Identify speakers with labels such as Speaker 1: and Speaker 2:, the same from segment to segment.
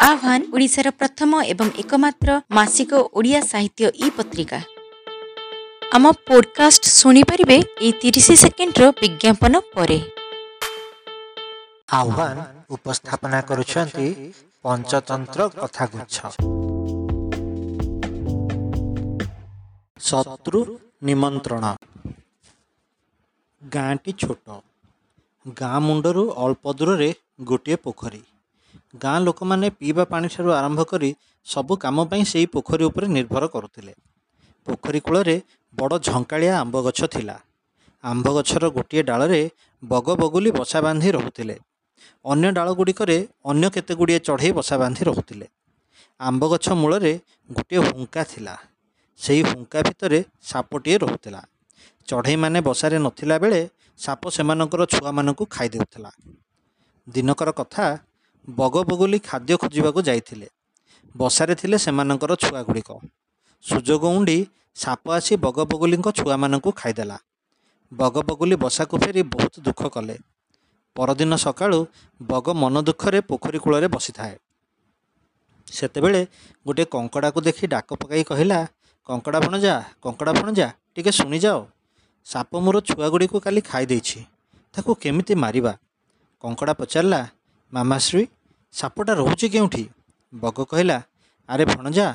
Speaker 1: ଆହ୍ୱାନ ଓଡ଼ିଶାର ପ୍ରଥମ ଏବଂ ଏକମାତ୍ର ମାସିକ ଓଡ଼ିଆ ସାହିତ୍ୟ ଇ ପତ୍ରିକା। ଆମ ପୋଡକାଷ୍ଟ ଶୁଣିପାରିବେ ଏଇ ତିରିଶ ସେକେଣ୍ଡର ବିଜ୍ଞାପନ ପରେ।
Speaker 2: ଆହ୍ୱାନ ଉପସ୍ଥାପନା କରୁଛନ୍ତି ପଞ୍ଚତନ୍ତ୍ର କଥାଗୁଚ୍ଛ। ଶତ୍ରୁ ନିମନ୍ତ୍ରଣ। ଗାଁଟି ଛୋଟ। ଗାଁ ମୁଣ୍ଡରୁ ଅଳ୍ପ ଦୂରରେ ଗୋଟିଏ ପୋଖରୀ। ଗାଁ ଲୋକମାନେ ପିଇବା ପାଣିଠାରୁ ଆରମ୍ଭ କରି ସବୁ କାମ ପାଇଁ ସେହି ପୋଖରୀ ଉପରେ ନିର୍ଭର କରୁଥିଲେ। ପୋଖରୀ କୂଳରେ ବଡ଼ ଝଙ୍କାଳିଆ ଆମ୍ବ ଗଛ ଥିଲା। ଆମ୍ବ ଗଛର ଗୋଟିଏ ଡାଳରେ ବଗ ବଗୁଲି ବସା ବାନ୍ଧି ରହୁଥିଲେ। ଅନ୍ୟ ଡାଳଗୁଡ଼ିକରେ ଅନ୍ୟ କେତେ ଗୁଡ଼ିଏ ଚଢ଼େଇ ବସା ବାନ୍ଧି ରହୁଥିଲେ। ଆମ୍ବ ଗଛ ମୂଳରେ ଗୋଟିଏ ହୁଙ୍କା ଥିଲା। ସେହି ହୁଙ୍କା ଭିତରେ ସାପଟିଏ ରହୁଥିଲା। ଚଢ଼େଇମାନେ ବସାରେ ନଥିଲା ବେଳେ ସାପ ସେମାନଙ୍କର ଛୁଆମାନଙ୍କୁ ଖାଇ ଦେଉଥିଲା। ଦିନକର କଥା ବଗ ବଗୁଲି ଖାଦ୍ୟ ଖୋଜିବାକୁ ଯାଇଥିଲେ। ବସାରେ ଥିଲେ ସେମାନଙ୍କର ଛୁଆଗୁଡ଼ିକ। ସୁଯୋଗ ଉଣ୍ଡି ସାପ ଆସି ବଗ ବଗୁଲିଙ୍କ ଛୁଆମାନଙ୍କୁ ଖାଇଦେଲା। ବଗ ବଗୁଲି ବସାକୁ ଫେରି ବହୁତ ଦୁଃଖ କଲେ। ପରଦିନ ସକାଳୁ ବଗ ମନ ଦୁଃଖରେ ପୋଖରୀ କୂଳରେ ବସିଥାଏ। ସେତେବେଳେ ଗୋଟିଏ କଙ୍କଡ଼ାକୁ ଦେଖି ଡାକ ପକାଇ କହିଲା କଙ୍କଡ଼ା ଭଣଜା କଙ୍କଡ଼ା ଭଣଜା ଟିକେ ଶୁଣିଯାଅ। ସାପ ମୋର ଛୁଆଗୁଡ଼ିକୁ କାଲି ଖାଇ ଦେଇଛି ତାକୁ କେମିତି ମାରିବା? କଙ୍କଡ଼ା ପଚାରିଲା ମାମାଶ୍ରୀ ସାପଟା ରହୁଛି କେଉଁଠି? ବଗ କହିଲା ଆରେ ଭଣଜା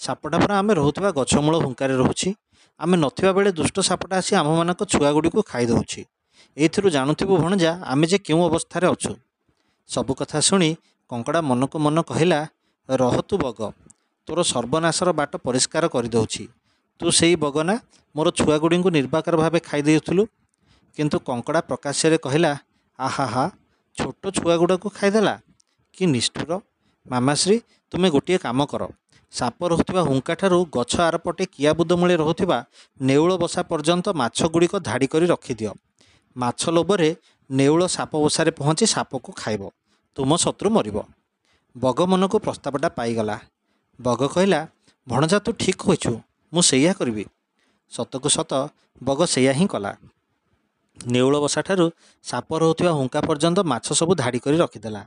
Speaker 2: ସାପଟା ପରା ଆମେ ରହୁଥିବା ଗଛମୂଳ ହୁଙ୍କାରେ ରହୁଛି। ଆମେ ନଥିବା ବେଳେ ଦୁଷ୍ଟ ସାପଟା ଆସି ଆମମାନଙ୍କ ଛୁଆଗୁଡ଼ିକୁ ଖାଇ ଦେଉଛି। ଏଇଥିରୁ ଜାଣୁଥିବୁ ଭଣଜା ଆମେ ଯେ କେଉଁ ଅବସ୍ଥାରେ ଅଛୁ। ସବୁ କଥା ଶୁଣି କଙ୍କଡ଼ା ମନକୁ ମନ କହିଲା ରହ ତୁ ବଗ ତୋର ସର୍ବନାଶର ବାଟ ପରିଷ୍କାର କରିଦେଉଛି। ତୁ ସେଇ ବଗ ନା ମୋର ଛୁଆଗୁଡ଼ିଙ୍କୁ ନିର୍ବାକାର ଭାବେ ଖାଇ ଦେଉଥିଲୁ କିନ୍ତୁ କଙ୍କଡ଼ା ପ୍ରକାଶ୍ୟରେ କହିଲା ଆହା ହା ଛୋଟ ଛୁଆଗୁଡ଼ାକୁ ଖାଇଦେଲା? କି ନିଷ୍ଠୁର? ମାମାଶ୍ରୀ ତୁମେ ଗୋଟିଏ କାମ କର। ସାପ ରହୁଥିବା ହୁଙ୍କାଠାରୁ ଗଛ ଆରପଟେ କିଆବୁଦ ମୂଳେ ରହୁଥିବା ନେଉଳ ବସା ପର୍ଯ୍ୟନ୍ତ ମାଛଗୁଡ଼ିକ ଧାଡ଼ି କରି ରଖିଦିଅ। ମାଛ ଲୋଭରେ ନେଉଳ ସାପ ବସାରେ ପହଞ୍ଚି ସାପକୁ ଖାଇବ। ତୁମ ଶତ୍ରୁ ମରିବ। ବଗ ମନକୁ ପ୍ରସ୍ତାବଟା ପାଇଗଲା। ବଗ କହିଲା ଭଣଜା ତୁ ଠିକ୍ କହିଛୁ ମୁଁ ସେଇଆ କରିବି। ସତକୁ ସତ ବଗ ସେଇଆ ହିଁ କଲା। ନେଉଳ ବସାଠାରୁ ସାପ ରହୁଥିବା ହୁଙ୍କା ପର୍ଯ୍ୟନ୍ତ ମାଛ ସବୁ ଧାଡ଼ି କରି ରଖିଦେଲା।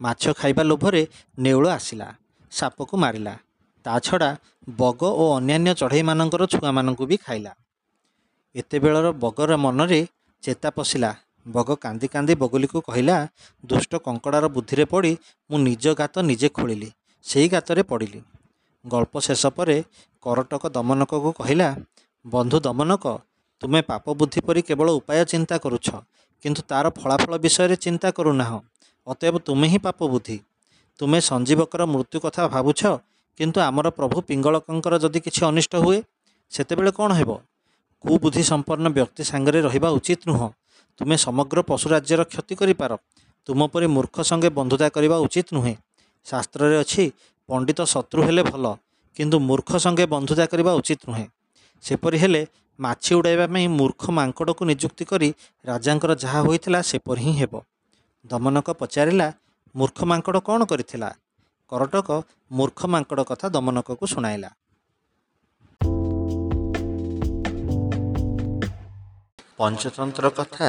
Speaker 2: ମାଛ ଖାଇବା ଲୋଭରେ ନେଉଳ ଆସିଲା ସାପକୁ ମାରିଲା। ତା ଛଡ଼ା ବଗ ଓ ଅନ୍ୟାନ୍ୟ ଚଢ଼େଇମାନଙ୍କର ଛୁଆମାନଙ୍କୁ ବି ଖାଇଲା। ଏତେବେଳର ବଗର ମନରେ ଚେତା ପଶିଲା। ବଗ କାନ୍ଦି କାନ୍ଦି ବଗୁଲିକୁ କହିଲା ଦୁଷ୍ଟ କଙ୍କଡ଼ାର ବୁଦ୍ଧିରେ ପଡ଼ି ମୁଁ ନିଜ ଗାତ ନିଜେ ଖୋଳିଲି ସେଇ ଗାତରେ ପଡ଼ିଲି। ଗଳ୍ପ ଶେଷ ପରେ କରଟକ ଦମନକକୁ କହିଲା ବନ୍ଧୁ ଦମନକ ତୁମେ ପାପ ବୁଦ୍ଧି ପରି କେବଳ ଉପାୟ ଚିନ୍ତା କରୁଛ କିନ୍ତୁ ତା'ର ଫଳାଫଳ ବିଷୟରେ ଚିନ୍ତା କରୁନାହଁ ଅତଏବ ତୁମେ ହିଁ ପାପ ବୁଦ୍ଧି। ତୁମେ ସଞ୍ଜୀବକର ମୃତ୍ୟୁ କଥା ଭାବୁଛ କିନ୍ତୁ ଆମର ପ୍ରଭୁ ପିଙ୍ଗଳକଙ୍କର ଯଦି କିଛି ଅନିଷ୍ଟ ହୁଏ ସେତେବେଳେ କ'ଣ ହେବ? କୁବୁଦ୍ଧି ସମ୍ପନ୍ନ ବ୍ୟକ୍ତି ସାଙ୍ଗରେ ରହିବା ଉଚିତ ନୁହଁ। ତୁମେ ସମଗ୍ର ପଶୁ ରାଜ୍ୟର କ୍ଷତି କରିପାର। ତୁମ ପରି ମୂର୍ଖ ସଙ୍ଗେ ବନ୍ଧୁତା କରିବା ଉଚିତ ନୁହେଁ। ଶାସ୍ତ୍ରରେ ଅଛି ପଣ୍ଡିତ ଶତ୍ରୁ ହେଲେ ଭଲ କିନ୍ତୁ ମୂର୍ଖ ସଙ୍ଗେ ବନ୍ଧୁତା କରିବା ଉଚିତ ନୁହେଁ। ସେପରି ହେଲେ ମାଛି ଉଡ଼ାଇବା ପାଇଁ ମୂର୍ଖ ମାଙ୍କଡ଼କୁ ନିଯୁକ୍ତି କରି ରାଜାଙ୍କର ଯାହା ହୋଇଥିଲା ସେପରି ହିଁ ହେବ। ଦମନକ ପଚାରିଲା ମୂର୍ଖ ମାଙ୍କଡ଼ କ'ଣ କରିଥିଲା? କରଟକ ମୂର୍ଖ ମାଙ୍କଡ଼ କଥା ଦମନକକୁ ଶୁଣାଇଲା। ପଞ୍ଚତନ୍ତ୍ର କଥା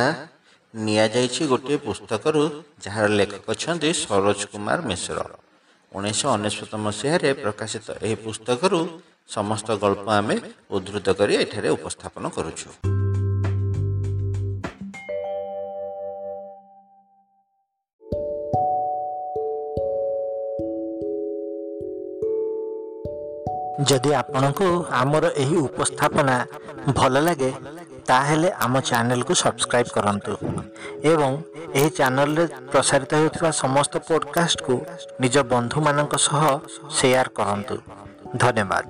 Speaker 2: ନିଆଯାଇଛି ଗୋଟିଏ ପୁସ୍ତକରୁ ଯାହାର ଲେଖକ ଅଛନ୍ତି ସରୋଜ କୁମାର ମିଶ୍ର। ଉଣେଇଶହ ଅନେଶ୍ୱତ ମସିହାରେ ପ୍ରକାଶିତ ଏହି ପୁସ୍ତକରୁ ସମସ୍ତ ଗଳ୍ପ ଆମେ ଉଦ୍ଧୃତ କରି ଏଠାରେ ଉପସ୍ଥାପନ କରୁଛୁ। ଯଦି ଆପଣଙ୍କୁ ଆମର ଏହି ଉପସ୍ଥାପନା ଭଲ ଲାଗେ ତାହେଲେ ଆମ ଚ୍ୟାନେଲକୁ ସବସ୍କ୍ରାଇବ୍ କରନ୍ତୁ ଏବଂ ଏହି ଚ୍ୟାନେଲରେ ପ୍ରସାରିତ ହେଉଥିବା ସମସ୍ତ ପଡ଼କାଷ୍ଟକୁ ନିଜ ବନ୍ଧୁମାନଙ୍କ ସହ ସେୟାର କରନ୍ତୁ। 你掏点吧